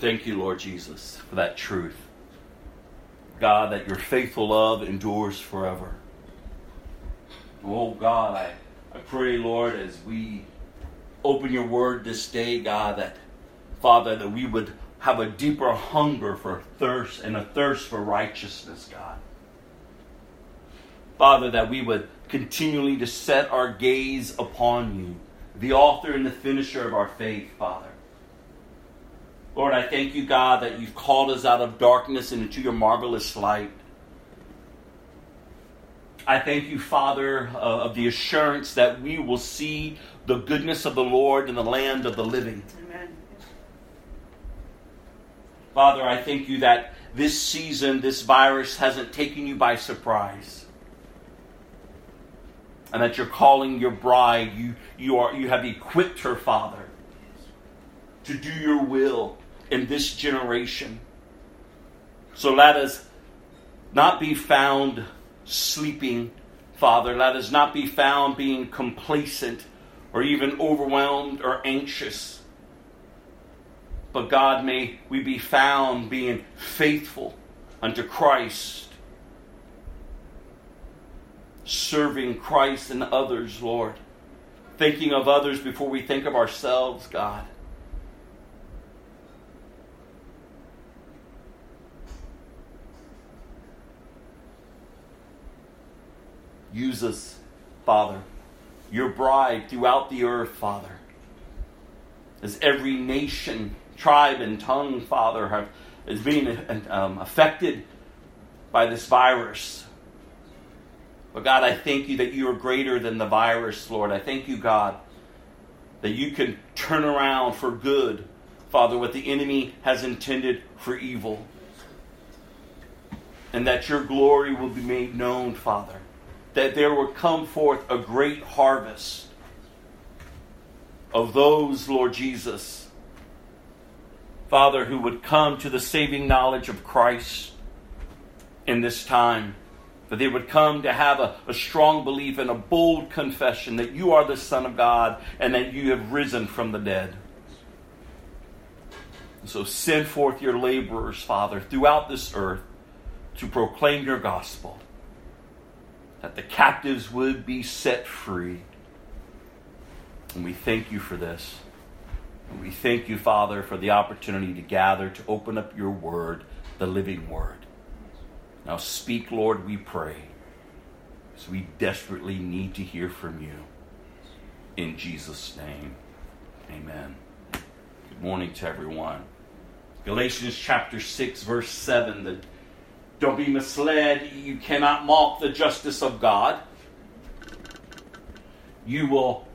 Thank you, Lord Jesus, for that truth. God, that your faithful love endures forever. Oh, God, I, I pray, Lord, as we open your word this day, God, that, Father, that we would have a deeper hunger for thirst and a thirst for righteousness, God. Father, that we would continually to set our gaze upon you, the author and the finisher of our faith, Father. Lord, I thank you, God, that you've called us out of darkness and into your marvelous light. I thank you, Father, uh, of the assurance that we will see the goodness of the Lord in the land of the living. Amen. Father, I thank you that this season, this virus hasn't taken you by surprise. And that you're calling your bride, you, you, are, you have equipped her, Father, to do your will in this generation. So let us not be found sleeping, Father. Let us not be found being complacent or even overwhelmed or anxious. But God, may we be found being faithful unto Christ, serving Christ and others, Lord. Thinking of others before we think of ourselves, God. Use us, Father, your bride throughout the earth, Father. As every nation, tribe, and tongue, Father, have, is being um, affected by this virus. But God, I thank you that you are greater than the virus, Lord. I thank you, God, that you can turn around for good, Father, what the enemy has intended for evil. And that your glory will be made known, Father that there would come forth a great harvest of those, Lord Jesus, Father, who would come to the saving knowledge of Christ in this time. That they would come to have a, a strong belief and a bold confession that you are the Son of God and that you have risen from the dead. So send forth your laborers, Father, throughout this earth to proclaim your gospel that the captives would be set free. And we thank you for this. And we thank you, Father, for the opportunity to gather to open up your word, the living word. Now speak, Lord, we pray, as we desperately need to hear from you. In Jesus' name, amen. Good morning to everyone. Galatians chapter 6, verse 7. The don't be misled. You cannot mock the justice of God. You will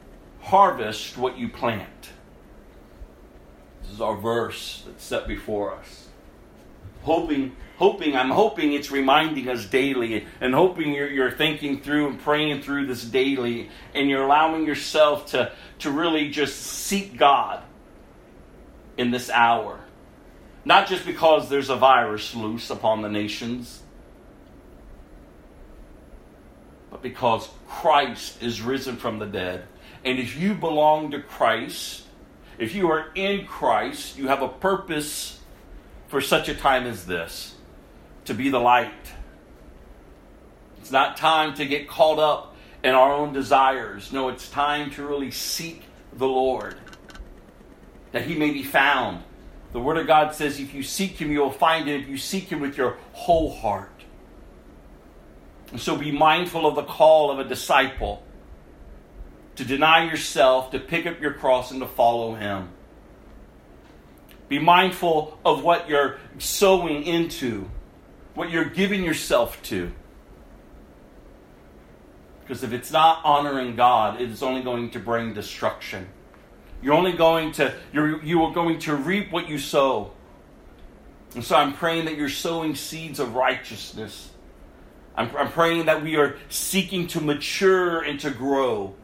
harvest what you plant. This is our verse that's set before us. Hoping, hoping, I'm hoping it's reminding us daily and hoping you're, you're thinking through and praying through this daily and you're allowing yourself to, to really just seek God in this hour not just because there's a virus loose upon the nations, but because Christ is risen from the dead. And if you belong to Christ, if you are in Christ, you have a purpose for such a time as this to be the light. It's not time to get caught up in our own desires. No, it's time to really seek the Lord that he may be found the Word of God says, if you seek Him, you will find Him if you seek Him with your whole heart. And so be mindful of the call of a disciple to deny yourself, to pick up your cross, and to follow Him. Be mindful of what you're sowing into, what you're giving yourself to. Because if it's not honoring God, it is only going to bring destruction. You're only going to, you're, you are going to reap what you sow. And so I'm praying that you're sowing seeds of righteousness. I'm, I'm praying that we are seeking to mature and to grow.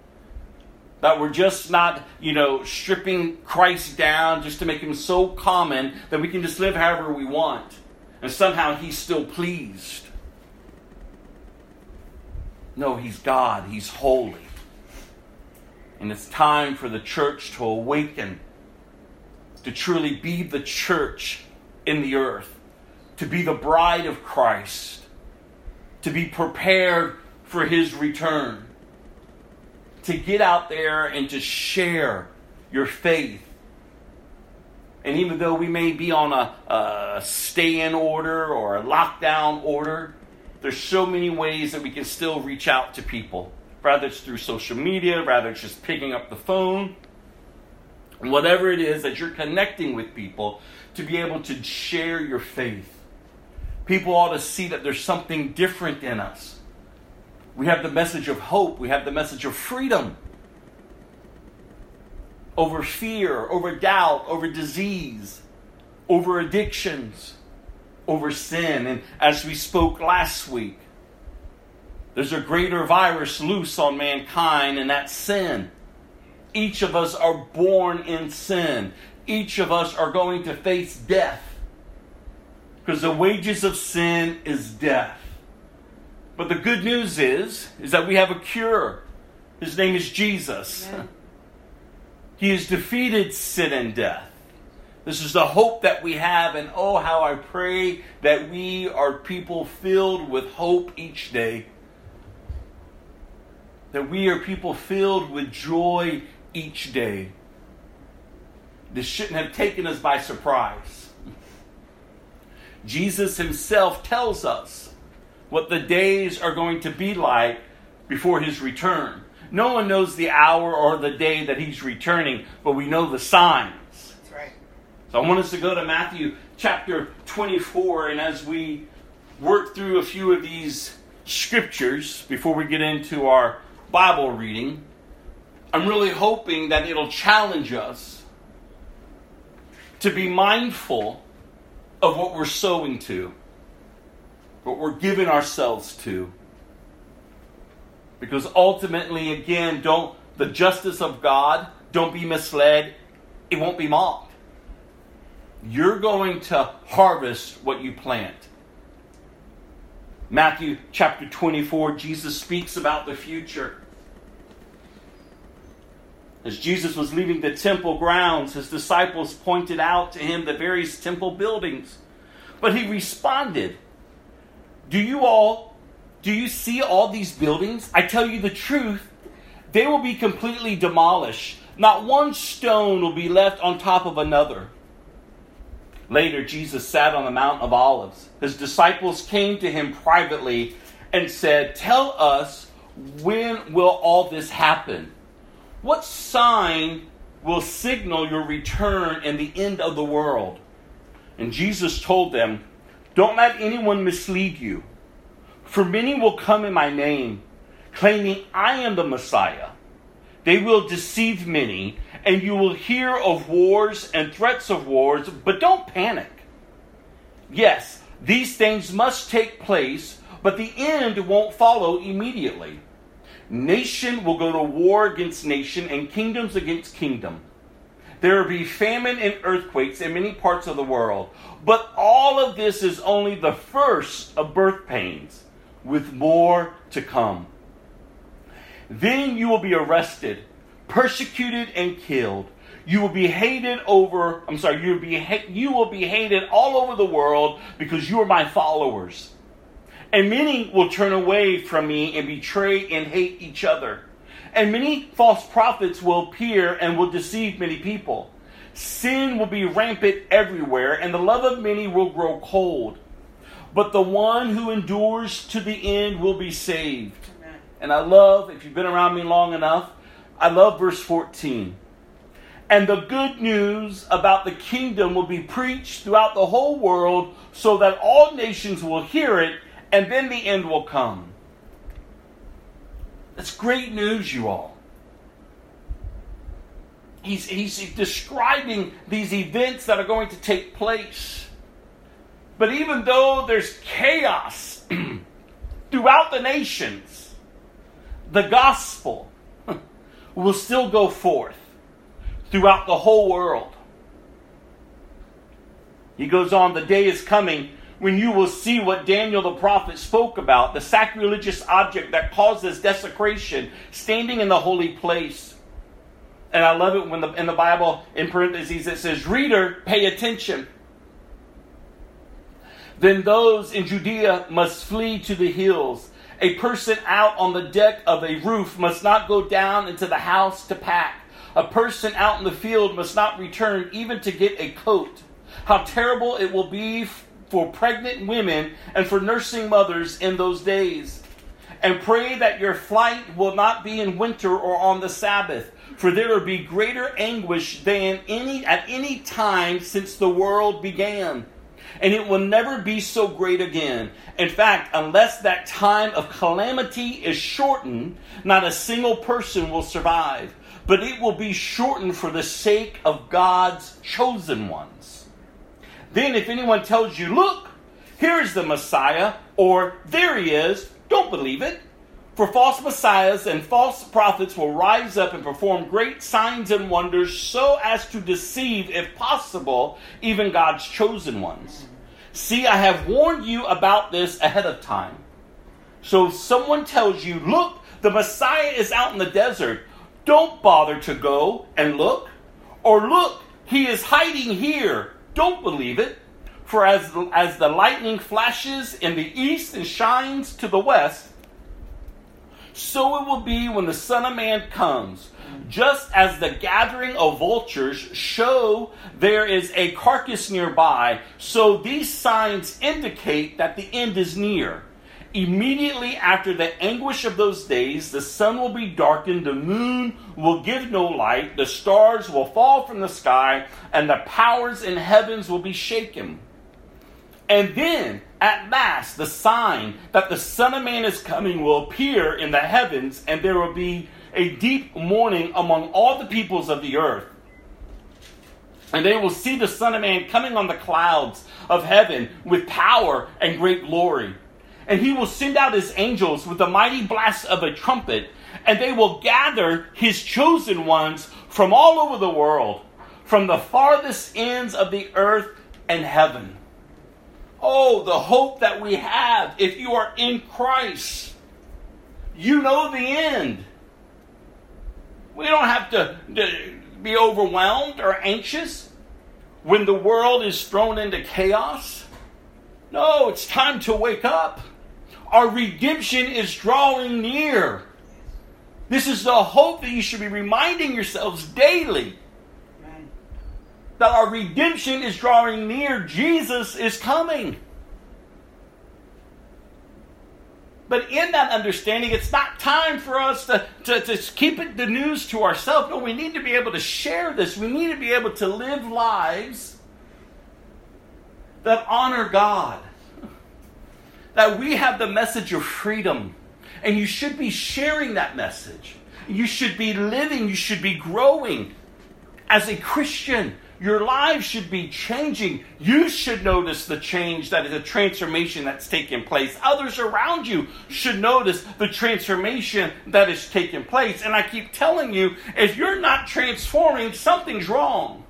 That we're just not, you know, stripping Christ down just to make him so common that we can just live however we want. And somehow he's still pleased. No, he's God, he's holy. And it's time for the church to awaken to truly be the church in the earth, to be the bride of Christ, to be prepared for his return, to get out there and to share your faith. And even though we may be on a, a stay in order or a lockdown order, there's so many ways that we can still reach out to people. Rather it's through social media, rather it's just picking up the phone. Whatever it is that you're connecting with people to be able to share your faith. People ought to see that there's something different in us. We have the message of hope, we have the message of freedom over fear, over doubt, over disease, over addictions, over sin. And as we spoke last week, there's a greater virus loose on mankind, and that's sin. Each of us are born in sin. Each of us are going to face death. Because the wages of sin is death. But the good news is, is that we have a cure. His name is Jesus. Amen. He has defeated sin and death. This is the hope that we have, and oh, how I pray that we are people filled with hope each day. That we are people filled with joy each day. This shouldn't have taken us by surprise. Jesus himself tells us what the days are going to be like before his return. No one knows the hour or the day that he's returning, but we know the signs. That's right. So I want us to go to Matthew chapter 24, and as we work through a few of these scriptures before we get into our Bible reading, I'm really hoping that it'll challenge us to be mindful of what we're sowing to, what we're giving ourselves to. Because ultimately, again, don't the justice of God, don't be misled, it won't be mocked. You're going to harvest what you plant. Matthew chapter 24, Jesus speaks about the future. As Jesus was leaving the temple grounds, his disciples pointed out to him the various temple buildings. But he responded, Do you all do you see all these buildings? I tell you the truth, they will be completely demolished. Not one stone will be left on top of another. Later, Jesus sat on the Mount of Olives. His disciples came to him privately and said, Tell us, when will all this happen? What sign will signal your return and the end of the world? And Jesus told them, Don't let anyone mislead you. For many will come in my name, claiming I am the Messiah. They will deceive many, and you will hear of wars and threats of wars, but don't panic. Yes, these things must take place, but the end won't follow immediately. Nation will go to war against nation, and kingdoms against kingdom. There will be famine and earthquakes in many parts of the world. But all of this is only the first of birth pains with more to come. Then you will be arrested, persecuted, and killed. You will be hated over, I'm sorry, you will be, you will be hated all over the world because you are my followers. And many will turn away from me and betray and hate each other. And many false prophets will appear and will deceive many people. Sin will be rampant everywhere, and the love of many will grow cold but the one who endures to the end will be saved. Amen. And I love, if you've been around me long enough, I love verse 14. And the good news about the kingdom will be preached throughout the whole world so that all nations will hear it, and then the end will come. That's great news, you all. He's, he's describing these events that are going to take place. But even though there's chaos throughout the nations, the gospel will still go forth throughout the whole world. He goes on, the day is coming when you will see what Daniel the prophet spoke about the sacrilegious object that causes desecration standing in the holy place. And I love it when the, in the Bible, in parentheses, it says, Reader, pay attention. Then those in Judea must flee to the hills. A person out on the deck of a roof must not go down into the house to pack. A person out in the field must not return even to get a coat. How terrible it will be for pregnant women and for nursing mothers in those days. And pray that your flight will not be in winter or on the Sabbath, for there will be greater anguish than any at any time since the world began. And it will never be so great again. In fact, unless that time of calamity is shortened, not a single person will survive. But it will be shortened for the sake of God's chosen ones. Then, if anyone tells you, Look, here's the Messiah, or there he is, don't believe it. For false messiahs and false prophets will rise up and perform great signs and wonders so as to deceive, if possible, even God's chosen ones. See, I have warned you about this ahead of time. So if someone tells you, Look, the Messiah is out in the desert, don't bother to go and look. Or look, he is hiding here don't believe it. For as, as the lightning flashes in the east and shines to the west, so it will be when the Son of Man comes. Just as the gathering of vultures show there is a carcass nearby, so these signs indicate that the end is near. Immediately after the anguish of those days, the sun will be darkened, the moon will give no light, the stars will fall from the sky, and the powers in heavens will be shaken. And then, at last, the sign that the Son of Man is coming will appear in the heavens, and there will be a deep mourning among all the peoples of the earth. And they will see the Son of Man coming on the clouds of heaven with power and great glory and he will send out his angels with the mighty blast of a trumpet, and they will gather his chosen ones from all over the world, from the farthest ends of the earth and heaven. Oh, the hope that we have if you are in Christ. You know the end. We don't have to, to be overwhelmed or anxious when the world is thrown into chaos. No, it's time to wake up. Our redemption is drawing near. This is the hope that you should be reminding yourselves daily. That our redemption is drawing near. Jesus is coming. But in that understanding, it's not time for us to, to, to keep it, the news to ourselves. No, we need to be able to share this. We need to be able to live lives that honor God that we have the message of freedom. And you should be sharing that message. You should be living, you should be growing. As a Christian, your lives should be changing. You should notice the change that is a transformation that's taking place. Others around you should notice the transformation that is taking place. And I keep telling you, if you're not transforming, something's wrong.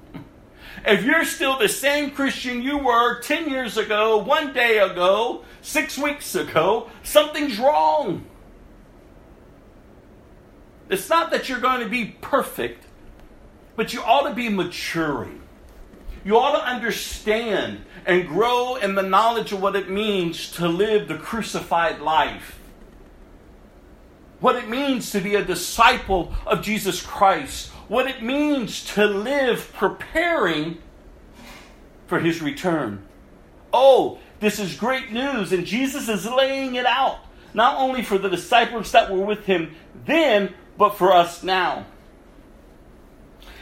If you're still the same Christian you were 10 years ago, one day ago, six weeks ago, something's wrong. It's not that you're going to be perfect, but you ought to be maturing. You ought to understand and grow in the knowledge of what it means to live the crucified life. What it means to be a disciple of Jesus Christ what it means to live preparing for his return. Oh, this is great news, and Jesus is laying it out, not only for the disciples that were with him then, but for us now.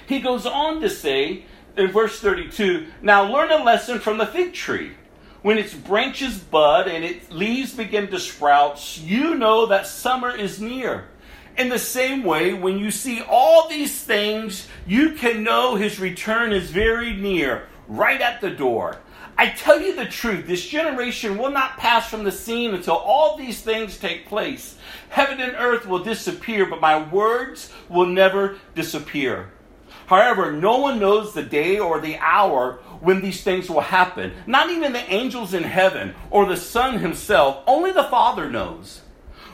He goes on to say in verse 32 Now learn a lesson from the fig tree. When its branches bud and its leaves begin to sprout, you know that summer is near. In the same way, when you see all these things, you can know his return is very near, right at the door. I tell you the truth, this generation will not pass from the scene until all these things take place. Heaven and earth will disappear, but my words will never disappear. However, no one knows the day or the hour when these things will happen. Not even the angels in heaven or the Son himself. Only the Father knows.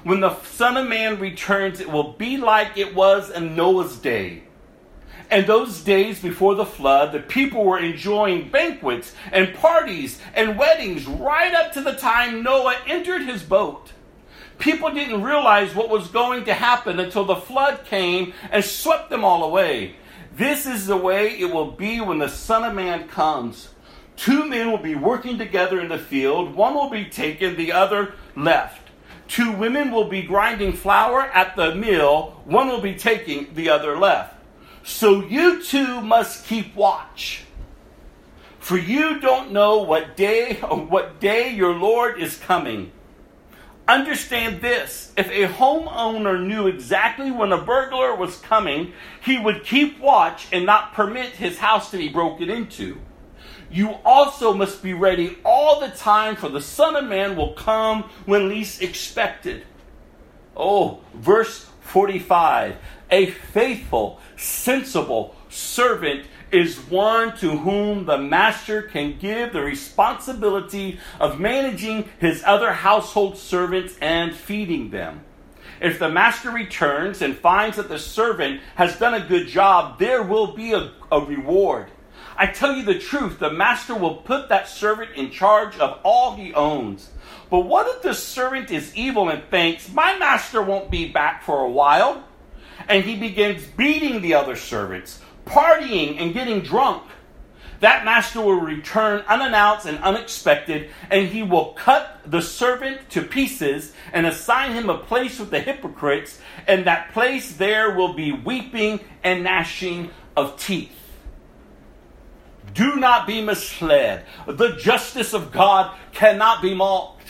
When the Son of Man returns, it will be like it was in Noah's day. And those days before the flood, the people were enjoying banquets and parties and weddings right up to the time Noah entered his boat. People didn't realize what was going to happen until the flood came and swept them all away. This is the way it will be when the Son of Man comes. Two men will be working together in the field, one will be taken, the other left. Two women will be grinding flour at the mill, one will be taking, the other left. So you two must keep watch. For you don't know what day what day your Lord is coming. Understand this if a homeowner knew exactly when a burglar was coming, he would keep watch and not permit his house to be broken into. You also must be ready all the time, for the Son of Man will come when least expected. Oh, verse 45 A faithful, sensible servant is one to whom the master can give the responsibility of managing his other household servants and feeding them. If the master returns and finds that the servant has done a good job, there will be a, a reward. I tell you the truth, the master will put that servant in charge of all he owns. But what if the servant is evil and thinks, My master won't be back for a while? And he begins beating the other servants partying and getting drunk, that master will return unannounced and unexpected, and he will cut the servant to pieces and assign him a place with the hypocrites, and that place there will be weeping and gnashing of teeth. Do not be misled. The justice of God cannot be mocked.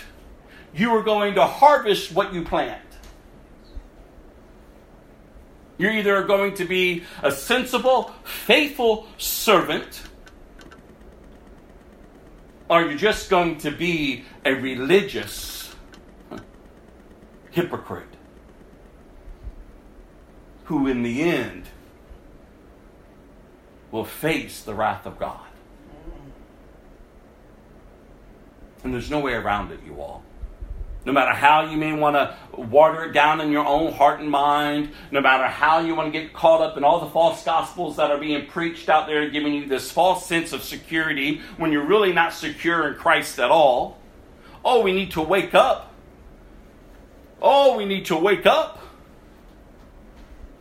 You are going to harvest what you plant. You're either going to be a sensible, faithful servant, or you're just going to be a religious hypocrite who, in the end, will face the wrath of God. And there's no way around it, you all. No matter how you may want to water it down in your own heart and mind, no matter how you want to get caught up in all the false gospels that are being preached out there, giving you this false sense of security when you're really not secure in Christ at all. Oh, we need to wake up. Oh, we need to wake up.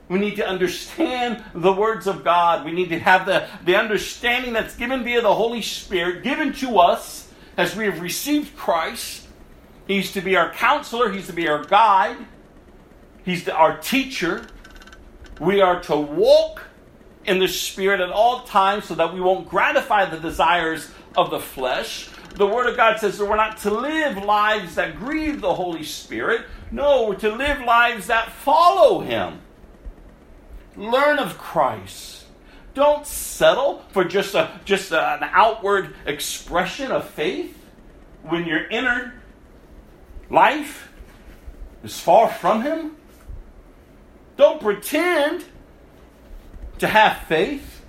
We need to understand the words of God. We need to have the, the understanding that's given via the Holy Spirit, given to us as we have received Christ He's to be our counselor, He's to be our guide, He's our teacher. We are to walk in the Spirit at all times so that we won't gratify the desires of the flesh. The Word of God says that we're not to live lives that grieve the Holy Spirit. No, we're to live lives that follow Him. Learn of Christ. Don't settle for just a just a, an outward expression of faith when your inner life is far from Him? Don't pretend to have faith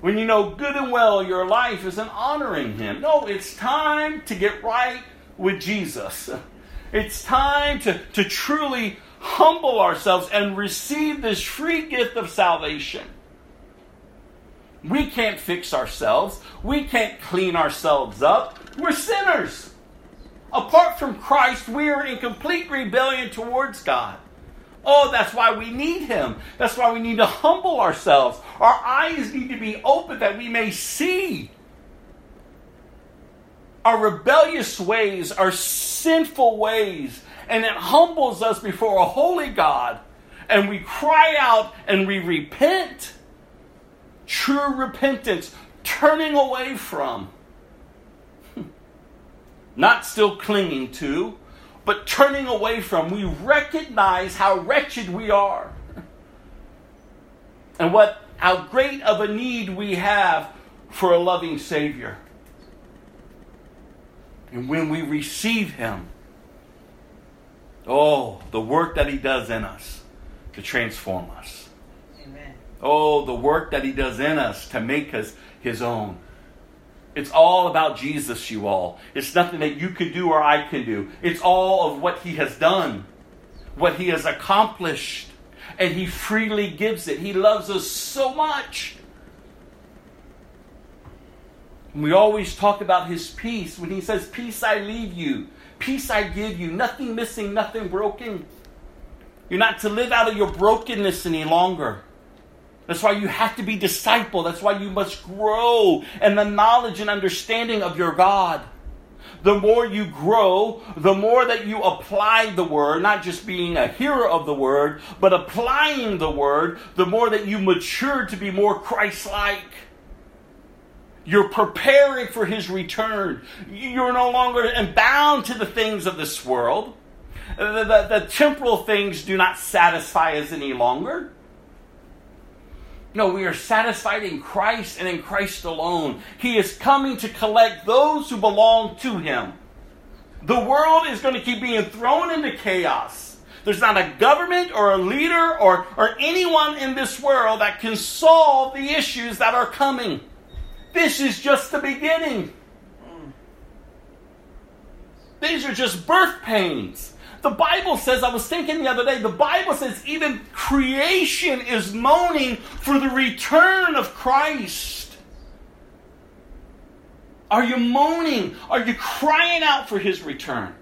when you know good and well your life isn't honoring Him. No, it's time to get right with Jesus. It's time to, to truly humble ourselves and receive this free gift of salvation. We can't fix ourselves. We can't clean ourselves up. We're sinners. Apart from Christ, we are in complete rebellion towards God. Oh, that's why we need Him. That's why we need to humble ourselves. Our eyes need to be open that we may see our rebellious ways, our sinful ways, and it humbles us before a holy God. And we cry out and we repent. True repentance, turning away from not still clinging to, but turning away from. We recognize how wretched we are and what how great of a need we have for a loving Savior. And when we receive Him, oh, the work that He does in us to transform us. Amen. Oh, the work that He does in us to make us His own. It's all about Jesus, you all. It's nothing that you could do or I can do. It's all of what He has done, what He has accomplished. and He freely gives it. He loves us so much. We always talk about His peace when He says, Peace I leave you, peace I give you, nothing missing, nothing broken. You're not to live out of your brokenness any longer. That's why you have to be disciple. That's why you must grow in the knowledge and understanding of your God. The more you grow, the more that you apply the word, not just being a hearer of the word, but applying the word, the more that you mature to be more Christ like. You're preparing for his return. You're no longer bound to the things of this world. The, the, the temporal things do not satisfy us any longer. No, we are satisfied in Christ and in Christ alone. He is coming to collect those who belong to Him. The world is going to keep being thrown into chaos. There's not a government or a leader or, or anyone in this world that can solve the issues that are coming. This is just the beginning. These are just birth pains. The Bible says, I was thinking the other day, the Bible says even creation is moaning for the return of Christ. Are you moaning? Are you crying out for his return?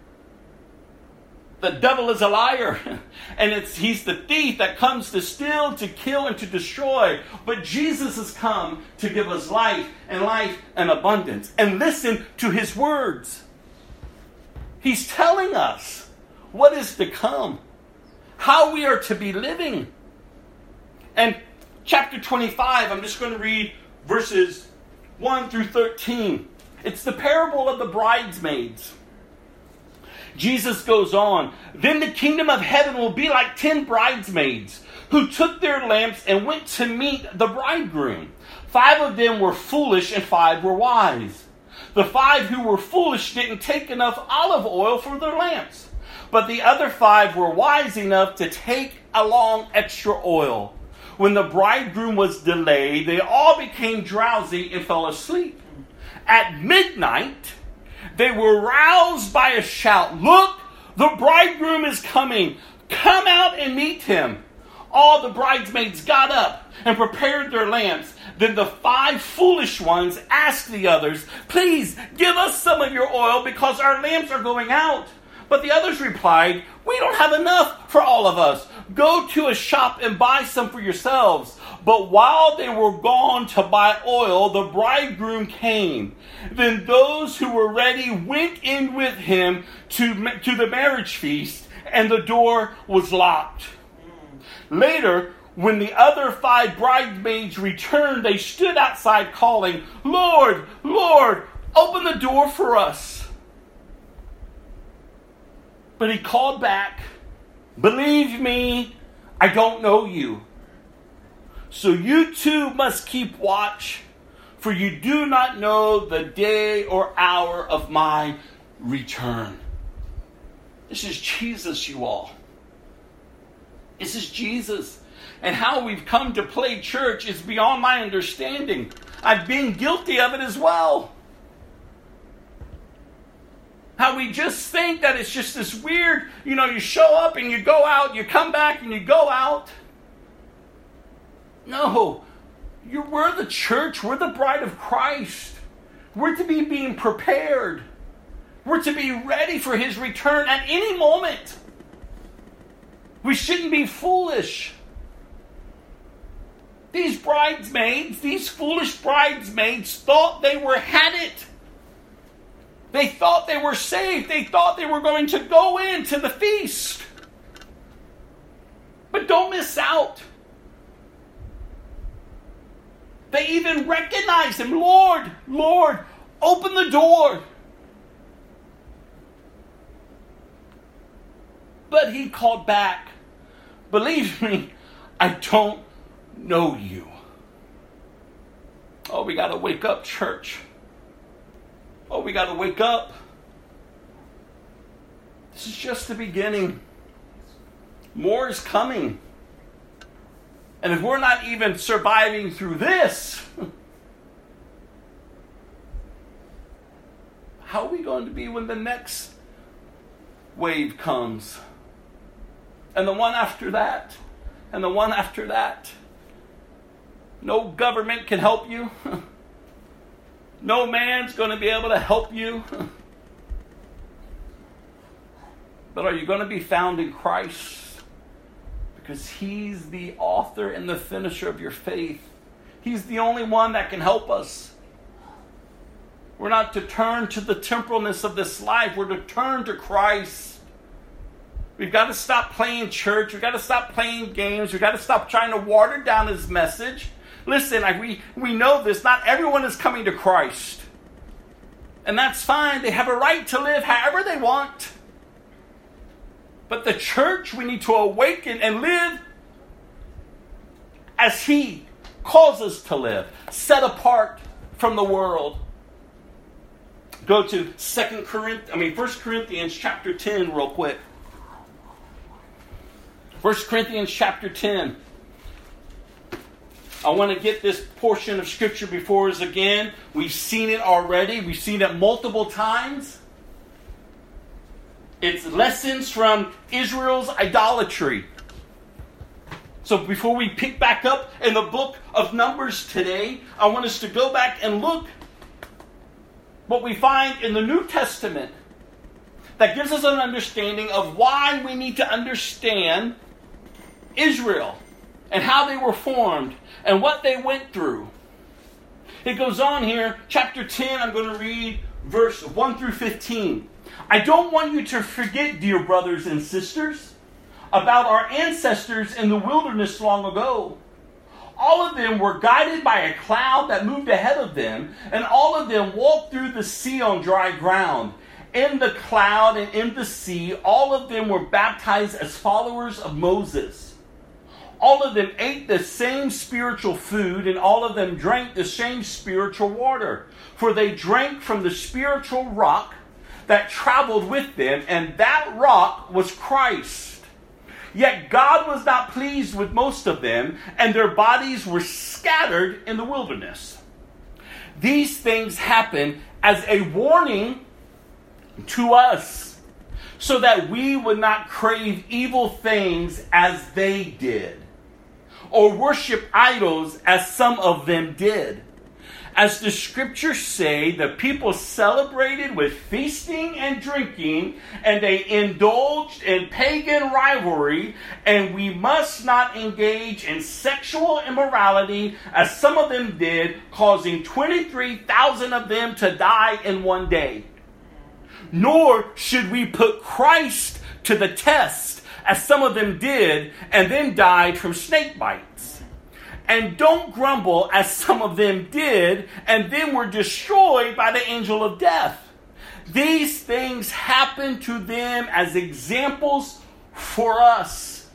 The devil is a liar, and it's he's the thief that comes to steal, to kill, and to destroy. But Jesus has come to give us life and life and abundance. And listen to his words. He's telling us what is to come, how we are to be living. And chapter 25, I'm just going to read verses 1 through 13. It's the parable of the bridesmaids. Jesus goes on, Then the kingdom of heaven will be like ten bridesmaids who took their lamps and went to meet the bridegroom. Five of them were foolish and five were wise. The five who were foolish didn't take enough olive oil for their lamps. But the other five were wise enough to take along extra oil. When the bridegroom was delayed, they all became drowsy and fell asleep. At midnight, they were roused by a shout Look, the bridegroom is coming. Come out and meet him. All the bridesmaids got up and prepared their lamps. Then the five foolish ones asked the others, Please give us some of your oil because our lamps are going out. But the others replied, We don't have enough for all of us. Go to a shop and buy some for yourselves. But while they were gone to buy oil, the bridegroom came. Then those who were ready went in with him to, to the marriage feast, and the door was locked. Later, when the other five bridesmaids returned, they stood outside calling, Lord, Lord, open the door for us. But he called back, Believe me, I don't know you. So you too must keep watch, for you do not know the day or hour of my return. This is Jesus, you all. This is Jesus. And how we've come to play church is beyond my understanding. I've been guilty of it as well. How we just think that it's just this weird, you know, you show up and you go out, you come back and you go out. No, you, we're the church, we're the bride of Christ. We're to be being prepared. We're to be ready for his return at any moment. We shouldn't be foolish. These bridesmaids, these foolish bridesmaids, thought they were had it. They thought they were saved. They thought they were going to go into the feast. But don't miss out. They even recognized him. Lord, Lord, open the door. But he called back, Believe me, I don't know you. Oh, we got to wake up, church. Oh, we got to wake up. This is just the beginning. More is coming. And if we're not even surviving through this, how are we going to be when the next wave comes? And the one after that? and the one after that. No government can help you. no man's going to be able to help you. but are you going to be found in Christ? Because He's the author and the finisher of your faith. He's the only one that can help us. We're not to turn to the temporalness of this life, we're to turn to Christ. We've got to stop playing church. We've got to stop playing games. We've got to stop trying to water down his message. Listen, I, we, we know this. Not everyone is coming to Christ. And that's fine. They have a right to live however they want. But the church, we need to awaken and live as he calls us to live, set apart from the world. Go to Second Corinthians, I mean First Corinthians chapter 10 real quick. First Corinthians chapter 10. I want to get this portion of scripture before us again. We've seen it already, we've seen it multiple times. It's lessons from Israel's idolatry. So before we pick back up in the book of Numbers today, I want us to go back and look what we find in the New Testament that gives us an understanding of why we need to understand Israel and how they were formed and what they went through. It goes on here, chapter 10, I'm going to read verse 1 through 15. I don't want you to forget, dear brothers and sisters, about our ancestors in the wilderness long ago. All of them were guided by a cloud that moved ahead of them, and all of them walked through the sea on dry ground. In the cloud and in the sea, all of them were baptized as followers of Moses all of them ate the same spiritual food, and all of them drank the same spiritual water. For they drank from the spiritual rock that traveled with them, and that rock was Christ. Yet God was not pleased with most of them, and their bodies were scattered in the wilderness. These things happened as a warning to us, so that we would not crave evil things as they did or worship idols as some of them did. As the scriptures say, the people celebrated with feasting and drinking, and they indulged in pagan rivalry, and we must not engage in sexual immorality as some of them did, causing 23,000 of them to die in one day. Nor should we put Christ to the test as some of them did, and then died from snake bites. And don't grumble, as some of them did, and then were destroyed by the angel of death. These things happened to them as examples for us.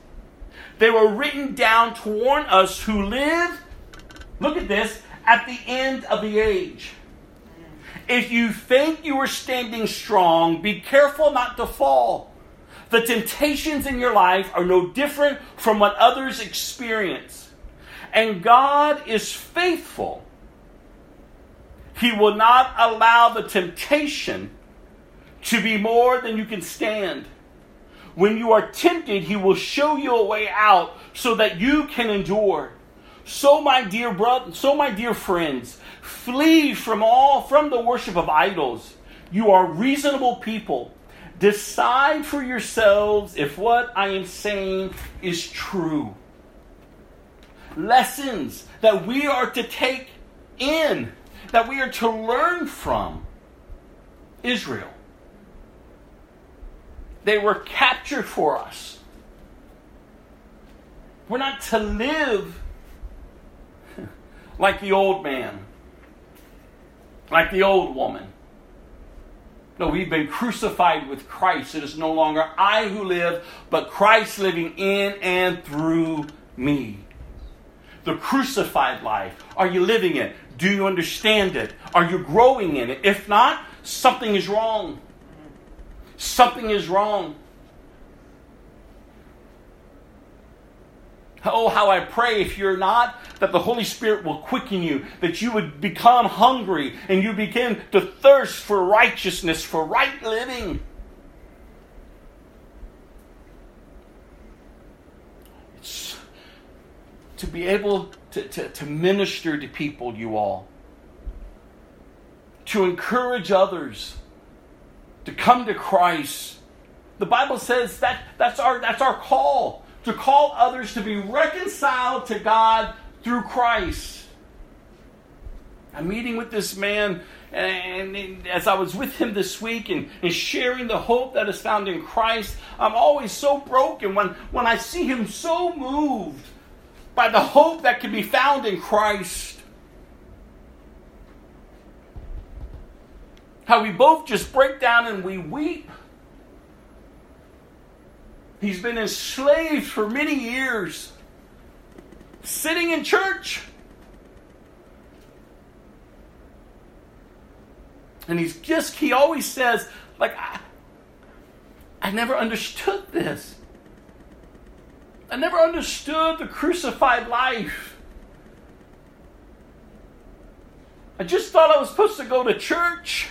They were written down to warn us who live, look at this, at the end of the age. If you think you are standing strong, be careful not to fall. The temptations in your life are no different from what others experience. And God is faithful. He will not allow the temptation to be more than you can stand. When you are tempted, He will show you a way out so that you can endure. So, my dear brother, so my dear friends, flee from all from the worship of idols. You are reasonable people. Decide for yourselves if what I am saying is true. Lessons that we are to take in, that we are to learn from Israel. They were captured for us. We're not to live like the old man, like the old woman. We've been crucified with Christ. It is no longer I who live, but Christ living in and through me. The crucified life. Are you living it? Do you understand it? Are you growing in it? If not, something is wrong. Something is wrong. Oh, how I pray if you're not, that the Holy Spirit will quicken you, that you would become hungry and you begin to thirst for righteousness, for right living. It's to be able to, to, to minister to people, you all, to encourage others to come to Christ. The Bible says that that's our, that's our call to call others to be reconciled to God through Christ. I'm meeting with this man, and, as I was with him this week and, and, sharing the hope that is found in Christ, I'm always so broken when, when I see him so moved by the hope that can be found in Christ. How we both just break down and we weep. He's been enslaved for many years, sitting in church. And he's just, he always says, like, I, I never understood this. I never understood the crucified life. I just thought I was supposed to go to church.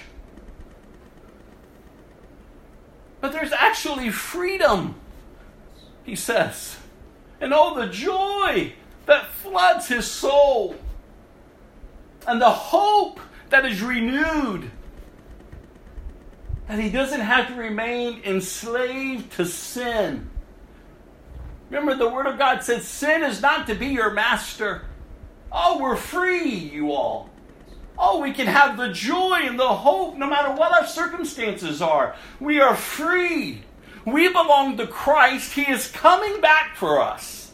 But there's actually freedom, he says. And all the joy that floods his soul. And the hope that is renewed. That he doesn't have to remain enslaved to sin Remember, the Word of God says sin is not to be your master. Oh, we're free, you all. Oh, we can have the joy and the hope no matter what our circumstances are. We are free. We belong to Christ. He is coming back for us.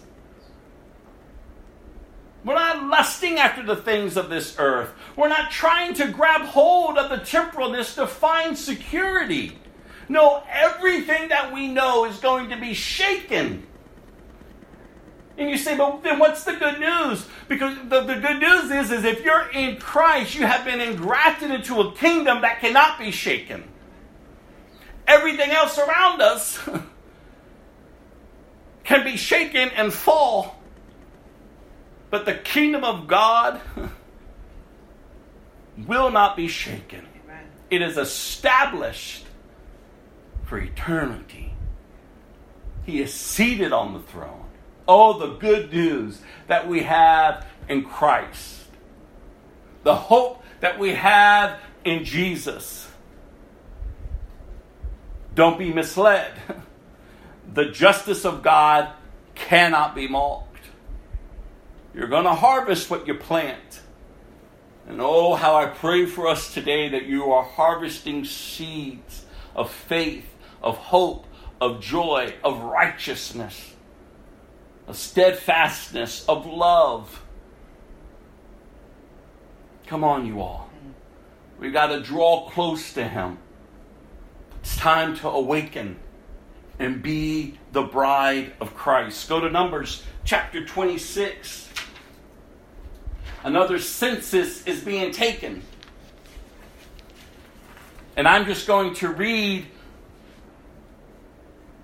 We're not lusting after the things of this earth. We're not trying to grab hold of the temporalness to find security. No, everything that we know is going to be shaken and you say, but then what's the good news? Because the, the good news is, is if you're in Christ, you have been engrafted into a kingdom that cannot be shaken. Everything else around us can be shaken and fall. But the kingdom of God will not be shaken. It is established for eternity. He is seated on the throne. Oh, the good news that we have in Christ. The hope that we have in Jesus. Don't be misled. The justice of God cannot be mocked. You're going to harvest what you plant. And oh, how I pray for us today that you are harvesting seeds of faith, of hope, of joy, of righteousness of steadfastness of love. Come on, you all. We've got to draw close to Him. It's time to awaken and be the bride of Christ. Go to Numbers chapter 26. Another census is being taken. And I'm just going to read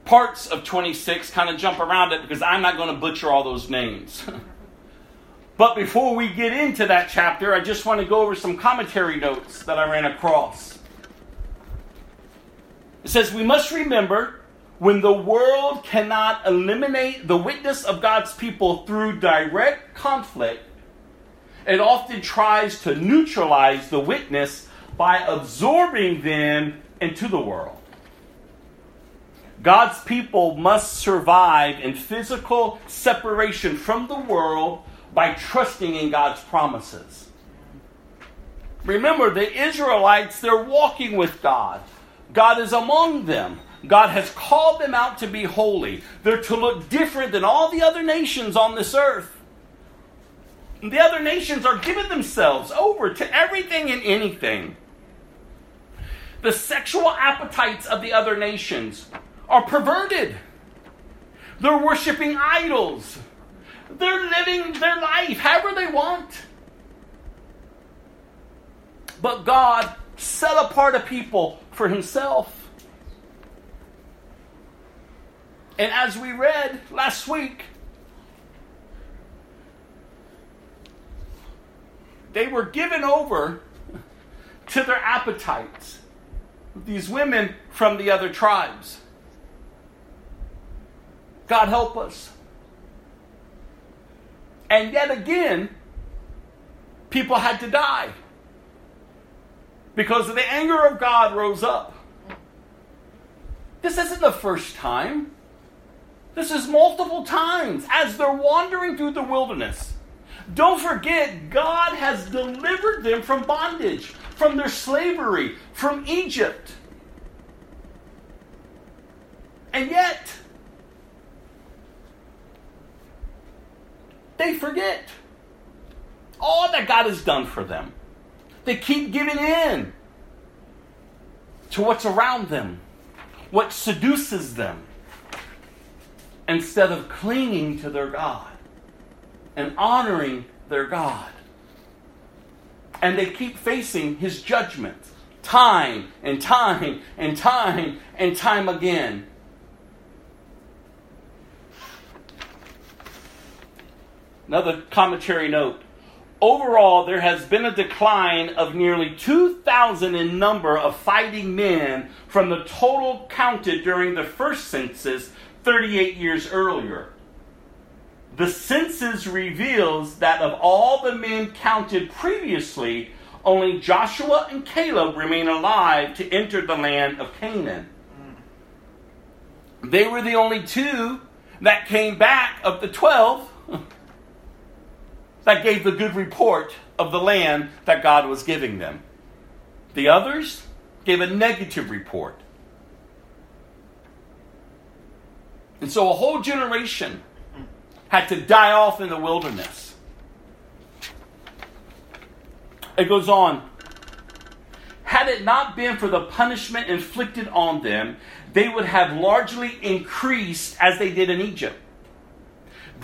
parts of 26, kind of jump around it because I'm not going to butcher all those names. but before we get into that chapter, I just want to go over some commentary notes that I ran across. It says, We must remember when the world cannot eliminate the witness of God's people through direct conflict, it often tries to neutralize the witness by absorbing them into the world. God's people must survive in physical separation from the world by trusting in God's promises. Remember, the Israelites, they're walking with God. God is among them. God has called them out to be holy. They're to look different than all the other nations on this earth. The other nations are giving themselves over to everything and anything. The sexual appetites of the other nations are perverted. They're worshiping idols. They're living their life however they want. But God set apart a people for himself. And as we read last week, they were given over to their appetites. These women from the other tribes. God help us. And yet again, people had to die because the anger of God rose up. This isn't the first time. This is multiple times as they're wandering through the wilderness. Don't forget, God has delivered them from bondage, from their slavery, from Egypt. And yet, they forget all that God has done for them. They keep giving in to what's around them, what seduces them, instead of clinging to their God and honoring their God. And they keep facing his judgment time and time and time and time again. Another commentary note. Overall, there has been a decline of nearly 2,000 in number of fighting men from the total counted during the first census 38 years earlier. The census reveals that of all the men counted previously, only Joshua and Caleb remain alive to enter the land of Canaan. They were the only two that came back of the 12 that gave the good report of the land that God was giving them. The others gave a negative report. And so a whole generation had to die off in the wilderness. It goes on. Had it not been for the punishment inflicted on them, they would have largely increased as they did in Egypt.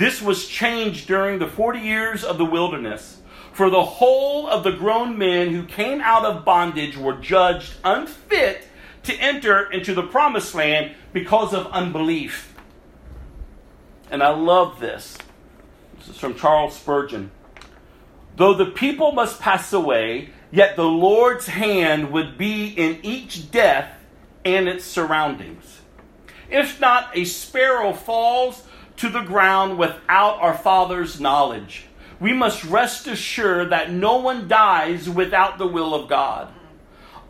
This was changed during the 40 years of the wilderness. For the whole of the grown men who came out of bondage were judged unfit to enter into the promised land because of unbelief. And I love this. This is from Charles Spurgeon. Though the people must pass away, yet the Lord's hand would be in each death and its surroundings. If not a sparrow falls to the ground without our Father's knowledge, we must rest assured that no one dies without the will of God.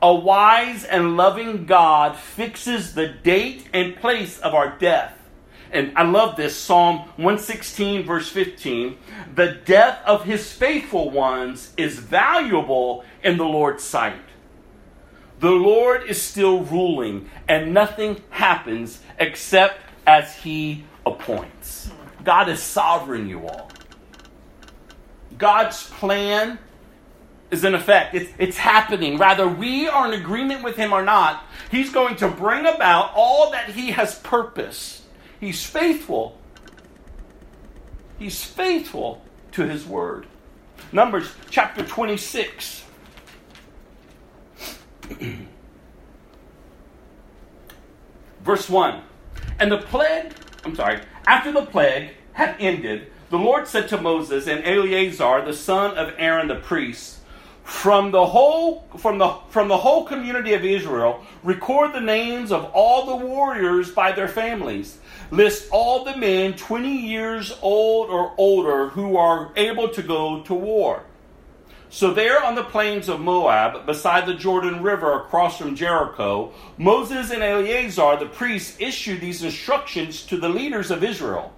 A wise and loving God fixes the date and place of our death and I love this Psalm 116, verse 15. The death of his faithful ones is valuable in the Lord's sight. The Lord is still ruling, and nothing happens except as he appoints. God is sovereign, you all. God's plan is in effect. It's, it's happening. Rather, we are in agreement with him or not, he's going to bring about all that he has purposed He's faithful. He's faithful to his word. Numbers chapter 26. Verse 1. And the plague, I'm sorry, after the plague had ended, the Lord said to Moses and Eleazar, the son of Aaron the priest, from the whole from the from the whole community of Israel, record the names of all the warriors by their families List all the men 20 years old or older who are able to go to war. So, there on the plains of Moab, beside the Jordan River across from Jericho, Moses and Eleazar, the priests, issued these instructions to the leaders of Israel.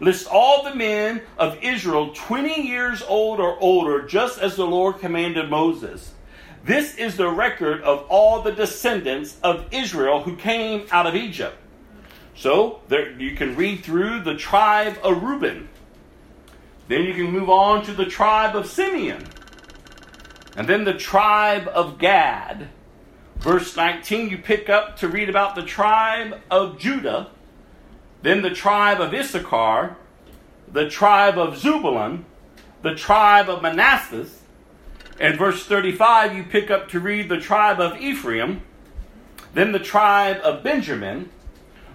List all the men of Israel 20 years old or older, just as the Lord commanded Moses. This is the record of all the descendants of Israel who came out of Egypt. So there, you can read through the tribe of Reuben. Then you can move on to the tribe of Simeon. And then the tribe of Gad. Verse 19, you pick up to read about the tribe of Judah. Then the tribe of Issachar. The tribe of Zebulun. The tribe of Manasseh. And verse 35, you pick up to read the tribe of Ephraim. Then the tribe of Benjamin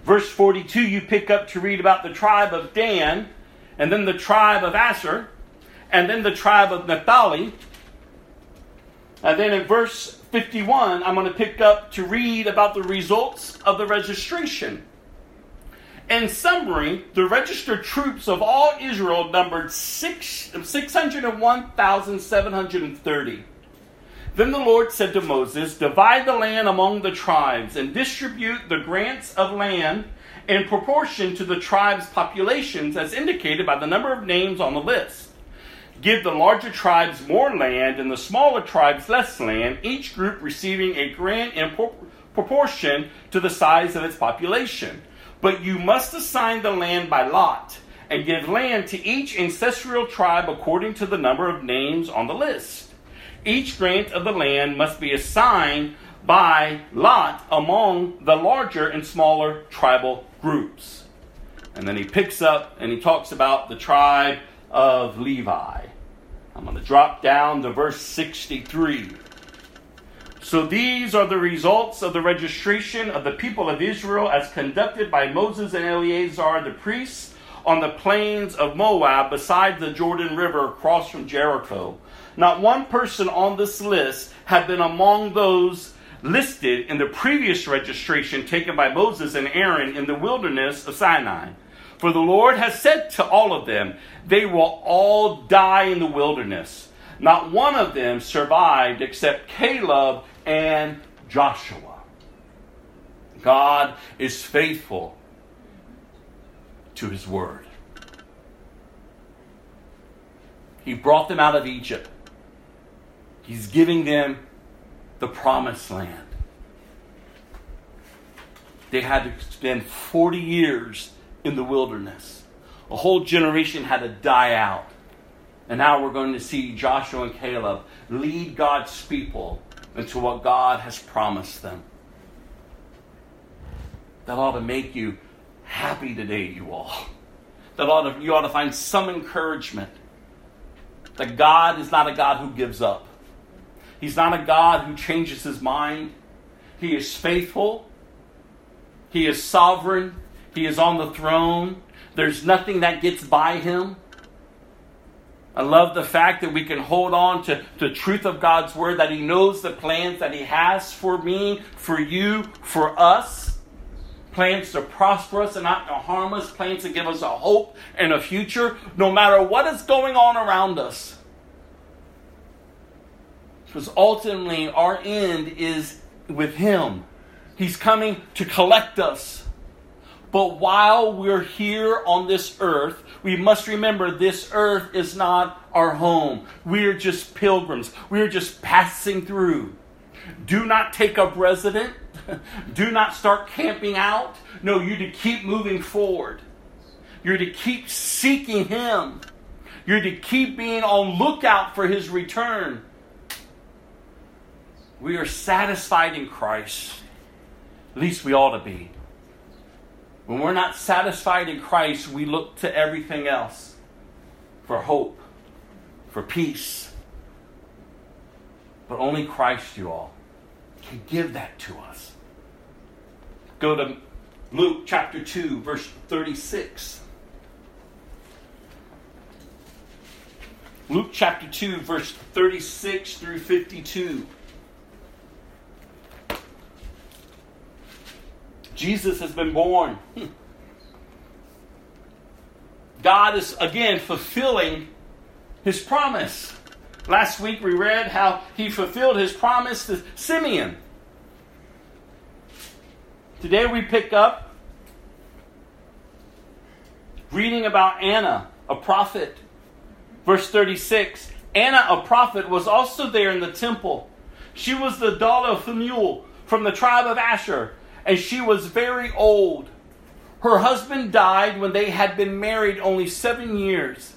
Verse 42, you pick up to read about the tribe of Dan, and then the tribe of Asher, and then the tribe of Naphtali. And then in verse 51, I'm going to pick up to read about the results of the registration. In summary, the registered troops of all Israel numbered 601,730. Then the Lord said to Moses, Divide the land among the tribes and distribute the grants of land in proportion to the tribes' populations as indicated by the number of names on the list. Give the larger tribes more land and the smaller tribes less land, each group receiving a grant in proportion to the size of its population. But you must assign the land by lot and give land to each ancestral tribe according to the number of names on the list. Each grant of the land must be assigned by lot among the larger and smaller tribal groups. And then he picks up and he talks about the tribe of Levi. I'm going to drop down to verse 63. So these are the results of the registration of the people of Israel as conducted by Moses and Eleazar the priests on the plains of Moab beside the Jordan River across from Jericho. Not one person on this list had been among those listed in the previous registration taken by Moses and Aaron in the wilderness of Sinai. For the Lord has said to all of them, They will all die in the wilderness. Not one of them survived except Caleb and Joshua. God is faithful to his word. He brought them out of Egypt. He's giving them the promised land. They had to spend 40 years in the wilderness. A whole generation had to die out. And now we're going to see Joshua and Caleb lead God's people into what God has promised them. That ought to make you happy today, you all. That ought to, you ought to find some encouragement that God is not a God who gives up. He's not a God who changes his mind. He is faithful. He is sovereign. He is on the throne. There's nothing that gets by him. I love the fact that we can hold on to the truth of God's word, that He knows the plans that He has for me, for you, for us. Plans to prosper us and not to harm us, plans to give us a hope and a future, no matter what is going on around us. Because ultimately, our end is with Him. He's coming to collect us. But while we're here on this earth, we must remember this earth is not our home. We are just pilgrims. We are just passing through. Do not take up residence. Do not start camping out. No, you're to keep moving forward. You're to keep seeking Him. You're to keep being on lookout for His return. We are satisfied in Christ. At least we ought to be. When we're not satisfied in Christ, we look to everything else for hope, for peace. But only Christ, you all, can give that to us. Go to Luke chapter 2, verse 36. Luke chapter 2, verse 36 through 52. Jesus has been born. Hmm. God is again fulfilling his promise. Last week we read how he fulfilled his promise to Simeon. Today we pick up reading about Anna, a prophet. Verse 36 Anna, a prophet, was also there in the temple. She was the daughter of Phanuel from the tribe of Asher and she was very old. Her husband died when they had been married only seven years.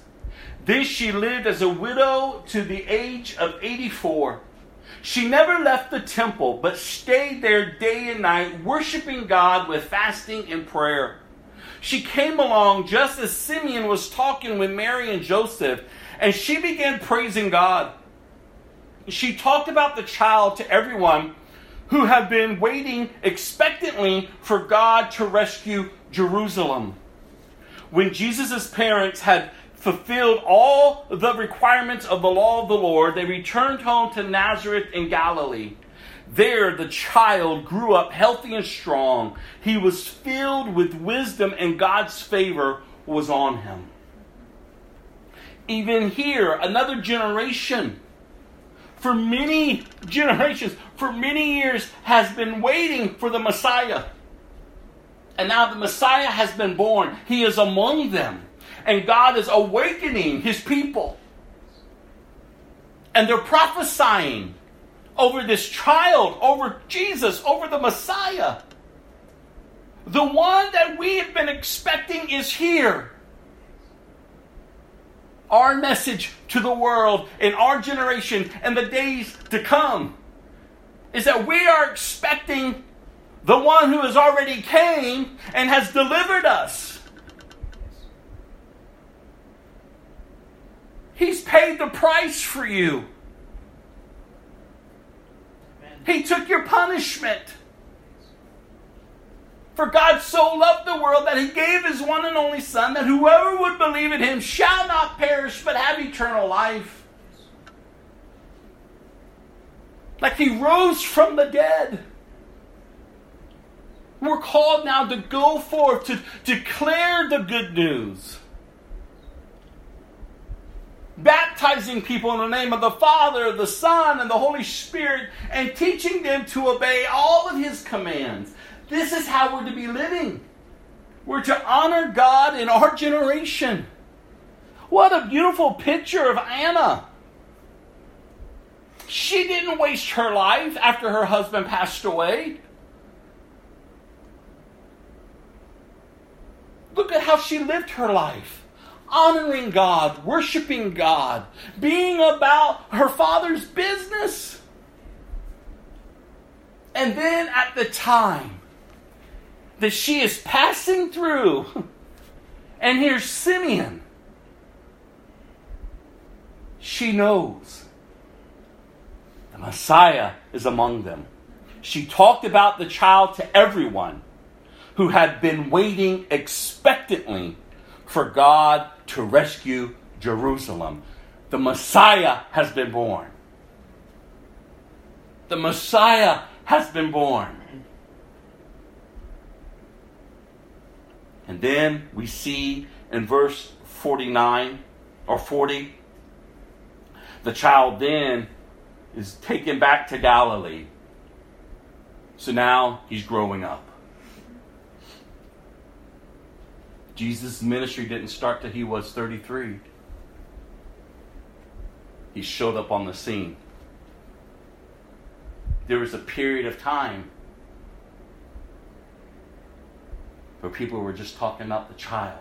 This she lived as a widow to the age of 84. She never left the temple, but stayed there day and night, worshiping God with fasting and prayer. She came along just as Simeon was talking with Mary and Joseph, and she began praising God. She talked about the child to everyone who have been waiting expectantly for God to rescue Jerusalem. When Jesus' parents had fulfilled all the requirements of the law of the Lord, they returned home to Nazareth in Galilee. There, the child grew up healthy and strong. He was filled with wisdom, and God's favor was on him. Even here, another generation, for many generations, for many years, has been waiting for the Messiah. And now the Messiah has been born. He is among them. And God is awakening his people. And they're prophesying over this child, over Jesus, over the Messiah. The one that we have been expecting is here. Our message to the world in our generation and the days to come is that we are expecting the one who has already came and has delivered us. He's paid the price for you. He took your punishment. For God so loved the world that he gave his one and only Son, that whoever would believe in him shall not perish but have eternal life. Like he rose from the dead. We're called now to go forth to declare the good news baptizing people in the name of the Father, the Son, and the Holy Spirit, and teaching them to obey all of His commands. This is how we're to be living. We're to honor God in our generation. What a beautiful picture of Anna. She didn't waste her life after her husband passed away. Look at how she lived her life honoring God, worshiping God, being about her father's business. And then at the time that she is passing through, and here's Simeon, she knows the Messiah is among them. She talked about the child to everyone who had been waiting expectantly for God to rescue Jerusalem. The Messiah has been born. The Messiah has been born. And then we see in verse 49 or 40, the child then is taken back to Galilee. So now he's growing up. Jesus' ministry didn't start till he was 33. He showed up on the scene. There was a period of time where people were just talking about the child.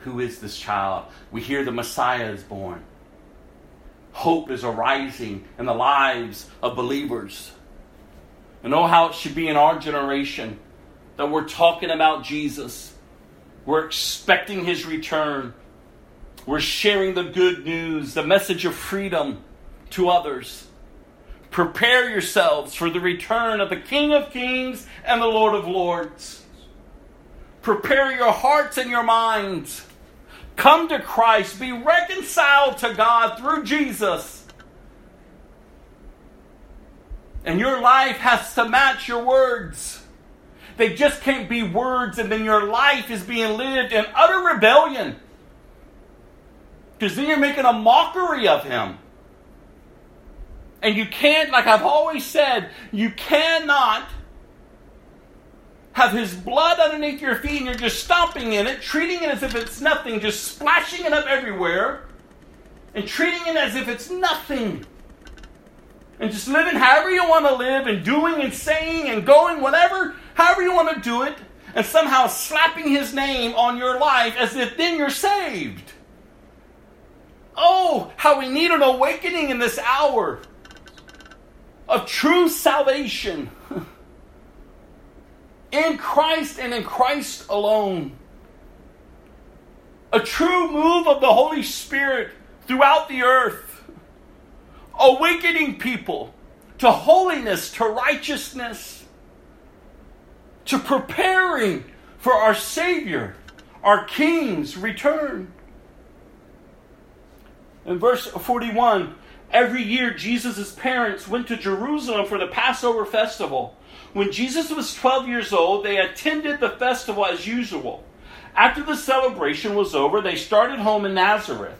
Who is this child? We hear the Messiah is born. Hope is arising in the lives of believers. And know how it should be in our generation that we're talking about Jesus we're expecting his return. We're sharing the good news, the message of freedom to others. Prepare yourselves for the return of the King of Kings and the Lord of Lords. Prepare your hearts and your minds. Come to Christ. Be reconciled to God through Jesus. And your life has to match your words. They just can't be words, and then your life is being lived in utter rebellion. Because then you're making a mockery of Him. And you can't, like I've always said, you cannot have His blood underneath your feet and you're just stomping in it, treating it as if it's nothing, just splashing it up everywhere, and treating it as if it's nothing and just living however you want to live and doing and saying and going whatever however you want to do it, and somehow slapping his name on your life as if then you're saved. Oh, how we need an awakening in this hour of true salvation in Christ and in Christ alone. A true move of the Holy Spirit throughout the earth, awakening people to holiness, to righteousness to preparing for our Savior, our King's return. In verse 41, Every year, Jesus' parents went to Jerusalem for the Passover festival. When Jesus was 12 years old, they attended the festival as usual. After the celebration was over, they started home in Nazareth.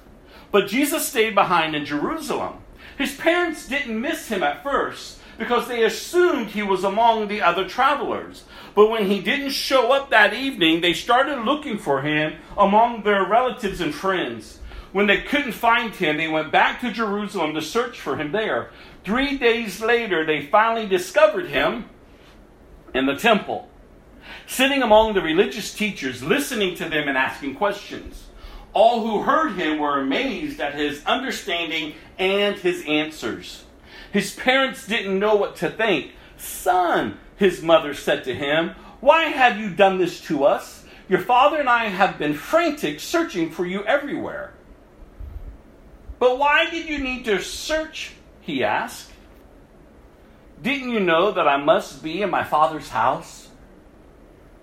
But Jesus stayed behind in Jerusalem. His parents didn't miss him at first because they assumed he was among the other travelers. But when he didn't show up that evening, they started looking for him among their relatives and friends. When they couldn't find him, they went back to Jerusalem to search for him there. Three days later, they finally discovered him in the temple, sitting among the religious teachers, listening to them and asking questions. All who heard him were amazed at his understanding and his answers. His parents didn't know what to think. Son, his mother said to him, why have you done this to us? Your father and I have been frantic searching for you everywhere. But why did you need to search? He asked. Didn't you know that I must be in my father's house?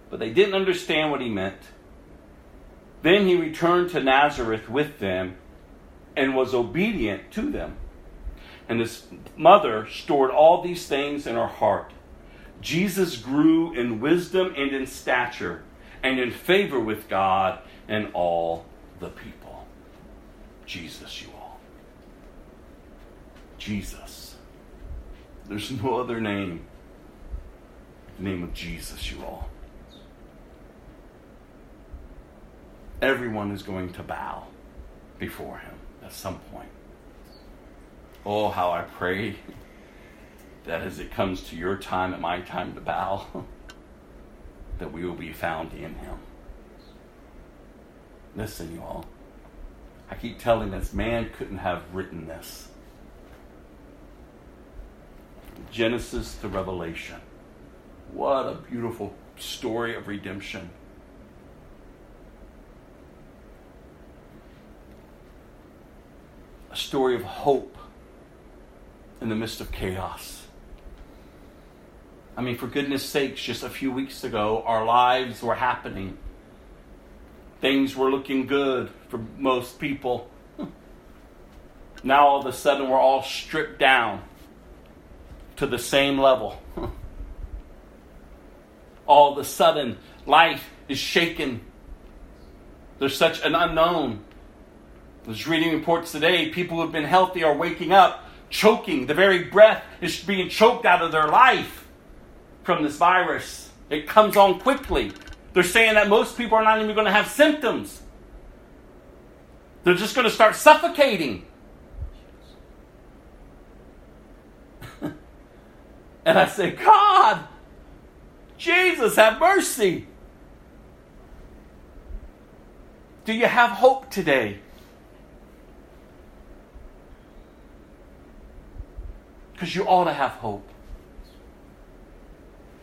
But they didn't understand what he meant. Then he returned to Nazareth with them and was obedient to them. And his mother stored all these things in her heart. Jesus grew in wisdom and in stature and in favor with God and all the people. Jesus, you all. Jesus. There's no other name. The name of Jesus, you all. Everyone is going to bow before him at some point. Oh, how I pray that as it comes to your time and my time to bow, that we will be found in him. Listen, you all. I keep telling this man couldn't have written this. Genesis to Revelation. What a beautiful story of redemption. A story of hope in the midst of chaos. I mean, for goodness sakes, just a few weeks ago, our lives were happening. Things were looking good for most people. Now, all of a sudden, we're all stripped down to the same level. All of a sudden, life is shaken. There's such an unknown. I was reading reports today, people who have been healthy are waking up, choking. The very breath is being choked out of their life from this virus. It comes on quickly. They're saying that most people are not even going to have symptoms. They're just going to start suffocating. And I said, God, Jesus, have mercy. Do you have hope today? Because you ought to have hope.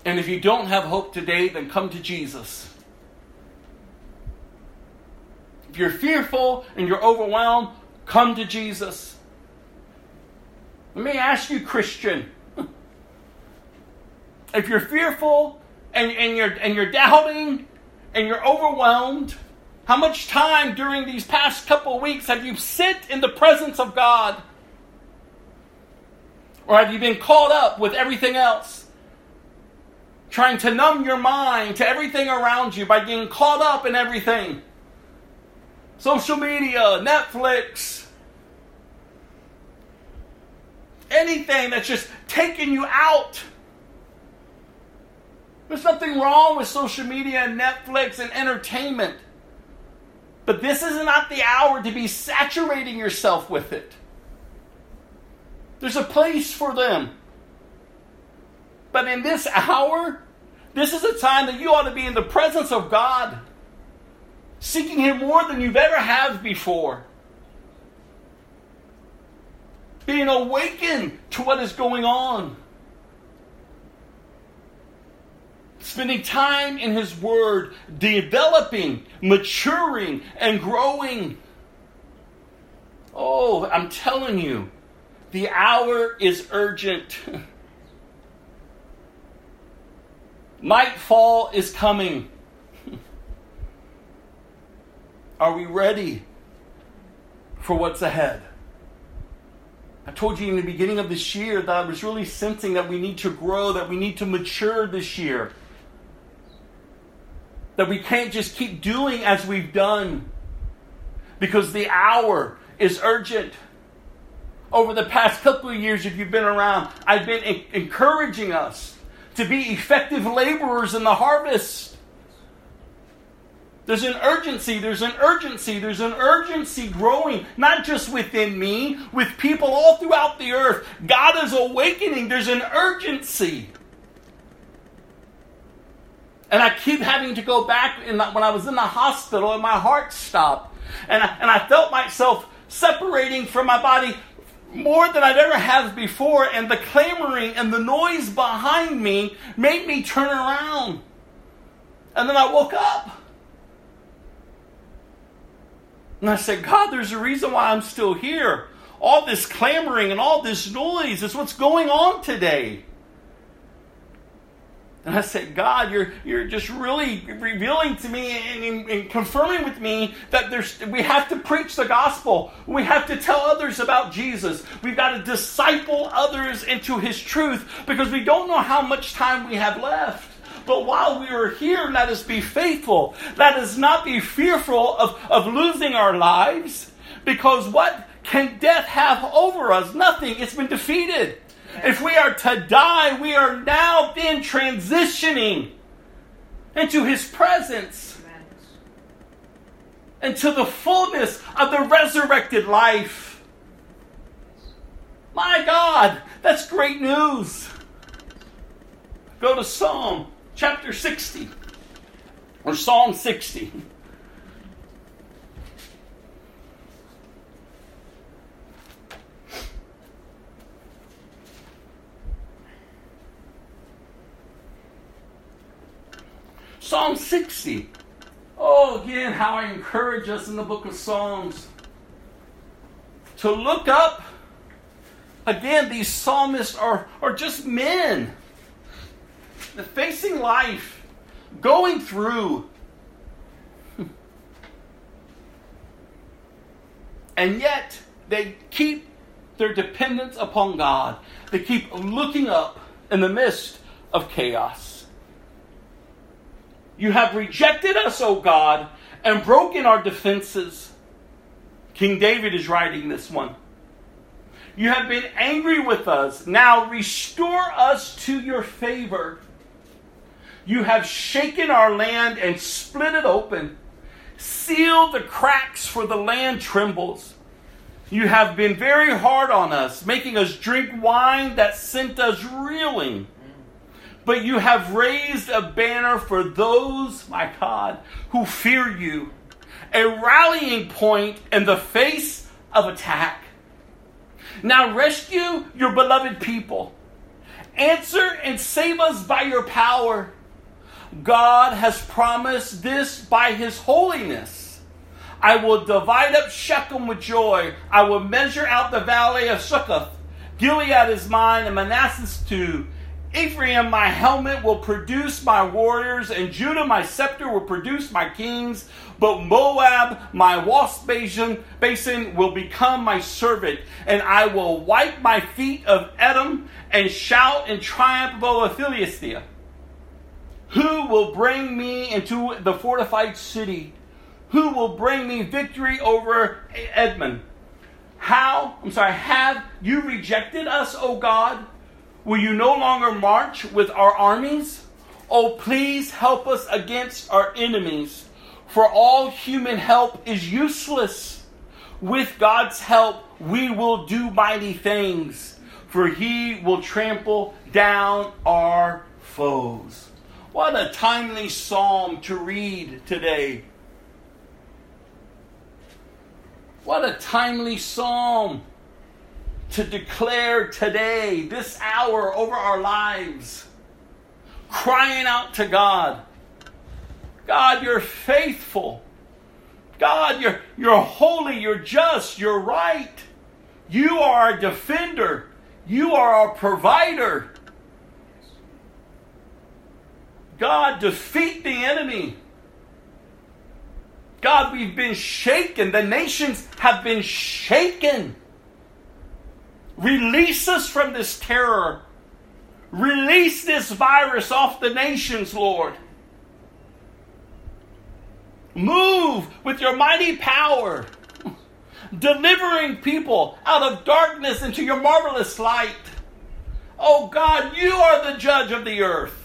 And if you don't have hope today, then come to Jesus. If you're fearful and you're overwhelmed, come to Jesus. Let me ask you, Christian if you're fearful and, and you're and you're doubting and you're overwhelmed, how much time during these past couple weeks have you sit in the presence of God? Or have you been caught up with everything else? Trying to numb your mind to everything around you by getting caught up in everything. Social media, Netflix, anything that's just taking you out there's nothing wrong with social media and Netflix and entertainment. But this is not the hour to be saturating yourself with it. There's a place for them. But in this hour, this is a time that you ought to be in the presence of God, seeking Him more than you've ever have before. Being awakened to what is going on. Spending time in His Word, developing, maturing, and growing. Oh, I'm telling you, the hour is urgent. Nightfall is coming. Are we ready for what's ahead? I told you in the beginning of this year that I was really sensing that we need to grow, that we need to mature this year. That we can't just keep doing as we've done because the hour is urgent. Over the past couple of years, if you've been around, I've been encouraging us to be effective laborers in the harvest. There's an urgency, there's an urgency, there's an urgency growing, not just within me, with people all throughout the earth. God is awakening, there's an urgency. And I keep having to go back the, when I was in the hospital and my heart stopped. And I, and I felt myself separating from my body more than I'd ever have before. And the clamoring and the noise behind me made me turn around. And then I woke up. And I said, God, there's a reason why I'm still here. All this clamoring and all this noise is what's going on today. And I said, God, you're, you're just really revealing to me and, and, confirming with me that there's, we have to preach the gospel. We have to tell others about Jesus. We've got to disciple others into his truth because we don't know how much time we have left. But while we are here, let us be faithful. Let us not be fearful of, of losing our lives because what can death have over us? Nothing. It's been defeated. If we are to die, we are now then transitioning into His presence, into the fullness of the resurrected life. My God, that's great news. Go to Psalm chapter 60 or Psalm 60. Psalm 60. Oh, again, how I encourage us in the book of Psalms to look up. Again, these psalmists are, are just men facing life, going through. and yet, they keep their dependence upon God. They keep looking up in the midst of chaos. You have rejected us, O God, and broken our defenses. King David is writing this one. You have been angry with us. Now restore us to your favor. You have shaken our land and split it open. Seal the cracks, for the land trembles. You have been very hard on us, making us drink wine that sent us reeling but you have raised a banner for those, my God, who fear you, a rallying point in the face of attack. Now rescue your beloved people. Answer and save us by your power. God has promised this by his holiness. I will divide up Shechem with joy. I will measure out the valley of Succoth. Gilead is mine and Manasseh too. Ephraim, my helmet will produce my warriors, and Judah, my scepter will produce my kings. But Moab, my wasp basin, basin will become my servant, and I will wipe my feet of Edom and shout in triumph over Philistia. Who will bring me into the fortified city? Who will bring me victory over Edom? How, I'm sorry, have you rejected us, O God? Will you no longer march with our armies? Oh, please help us against our enemies, for all human help is useless. With God's help, we will do mighty things, for He will trample down our foes. What a timely psalm to read today. What a timely psalm to declare today, this hour over our lives, crying out to God God, you're faithful. God, you're, you're holy, you're just, you're right. You are our defender, you are our provider. God, defeat the enemy. God, we've been shaken. The nations have been shaken Release us from this terror. Release this virus off the nations, Lord. Move with your mighty power, delivering people out of darkness into your marvelous light. Oh God, you are the judge of the earth.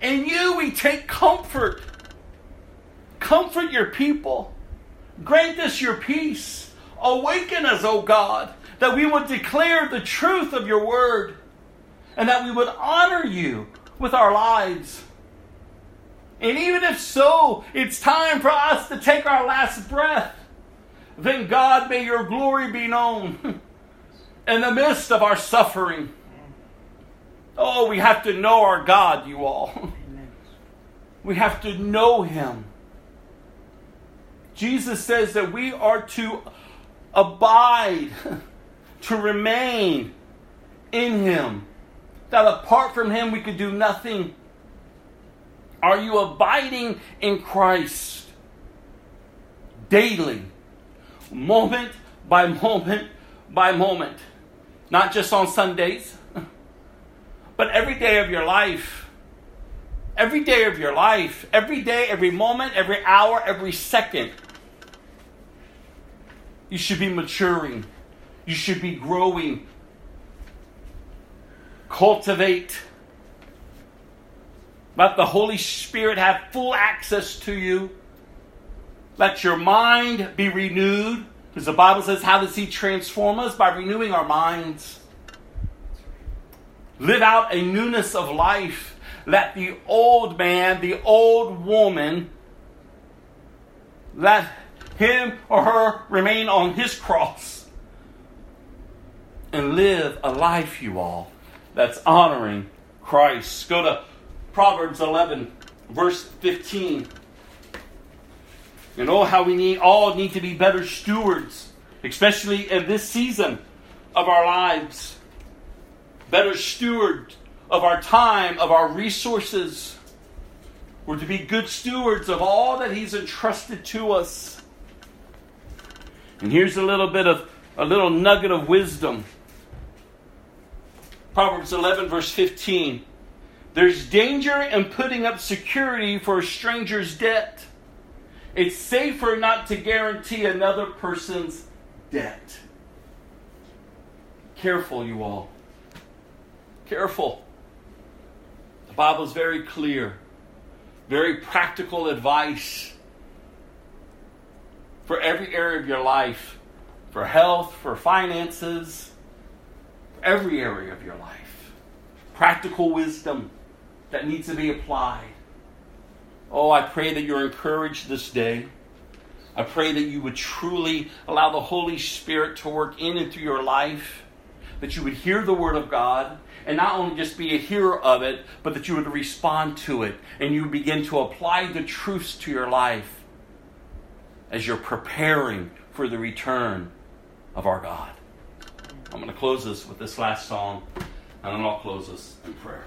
In you we take comfort. Comfort your people. Grant us your peace. Awaken us, O God, that we would declare the truth of your word and that we would honor you with our lives. And even if so, it's time for us to take our last breath, then God, may your glory be known in the midst of our suffering. Oh, we have to know our God, you all. We have to know Him. Jesus says that we are to abide, to remain in Him. That apart from Him, we could do nothing. Are you abiding in Christ daily, moment by moment by moment? Not just on Sundays, but every day of your life. Every day of your life, every day, every moment, every hour, every second. You should be maturing. You should be growing. Cultivate. Let the Holy Spirit have full access to you. Let your mind be renewed. Because the Bible says, How does He transform us? By renewing our minds. Live out a newness of life. Let the old man, the old woman, let him or her remain on his cross and live a life, you all, that's honoring Christ. Go to Proverbs 11, verse 15. You know how we need all need to be better stewards, especially in this season of our lives. Better stewards of our time, of our resources. We're to be good stewards of all that He's entrusted to us. And here's a little bit of a little nugget of wisdom. Proverbs 11, verse 15. There's danger in putting up security for a stranger's debt. It's safer not to guarantee another person's debt. Careful, you all. Careful. The Bible is very clear, very practical advice for every area of your life for health, for finances, every area of your life. Practical wisdom that needs to be applied. Oh, I pray that you're encouraged this day. I pray that you would truly allow the Holy Spirit to work in and through your life, that you would hear the Word of God, and not only just be a hearer of it, but that you would respond to it and you begin to apply the truths to your life as you're preparing for the return of our God. I'm going to close this with this last song, and then I'll close this in prayer.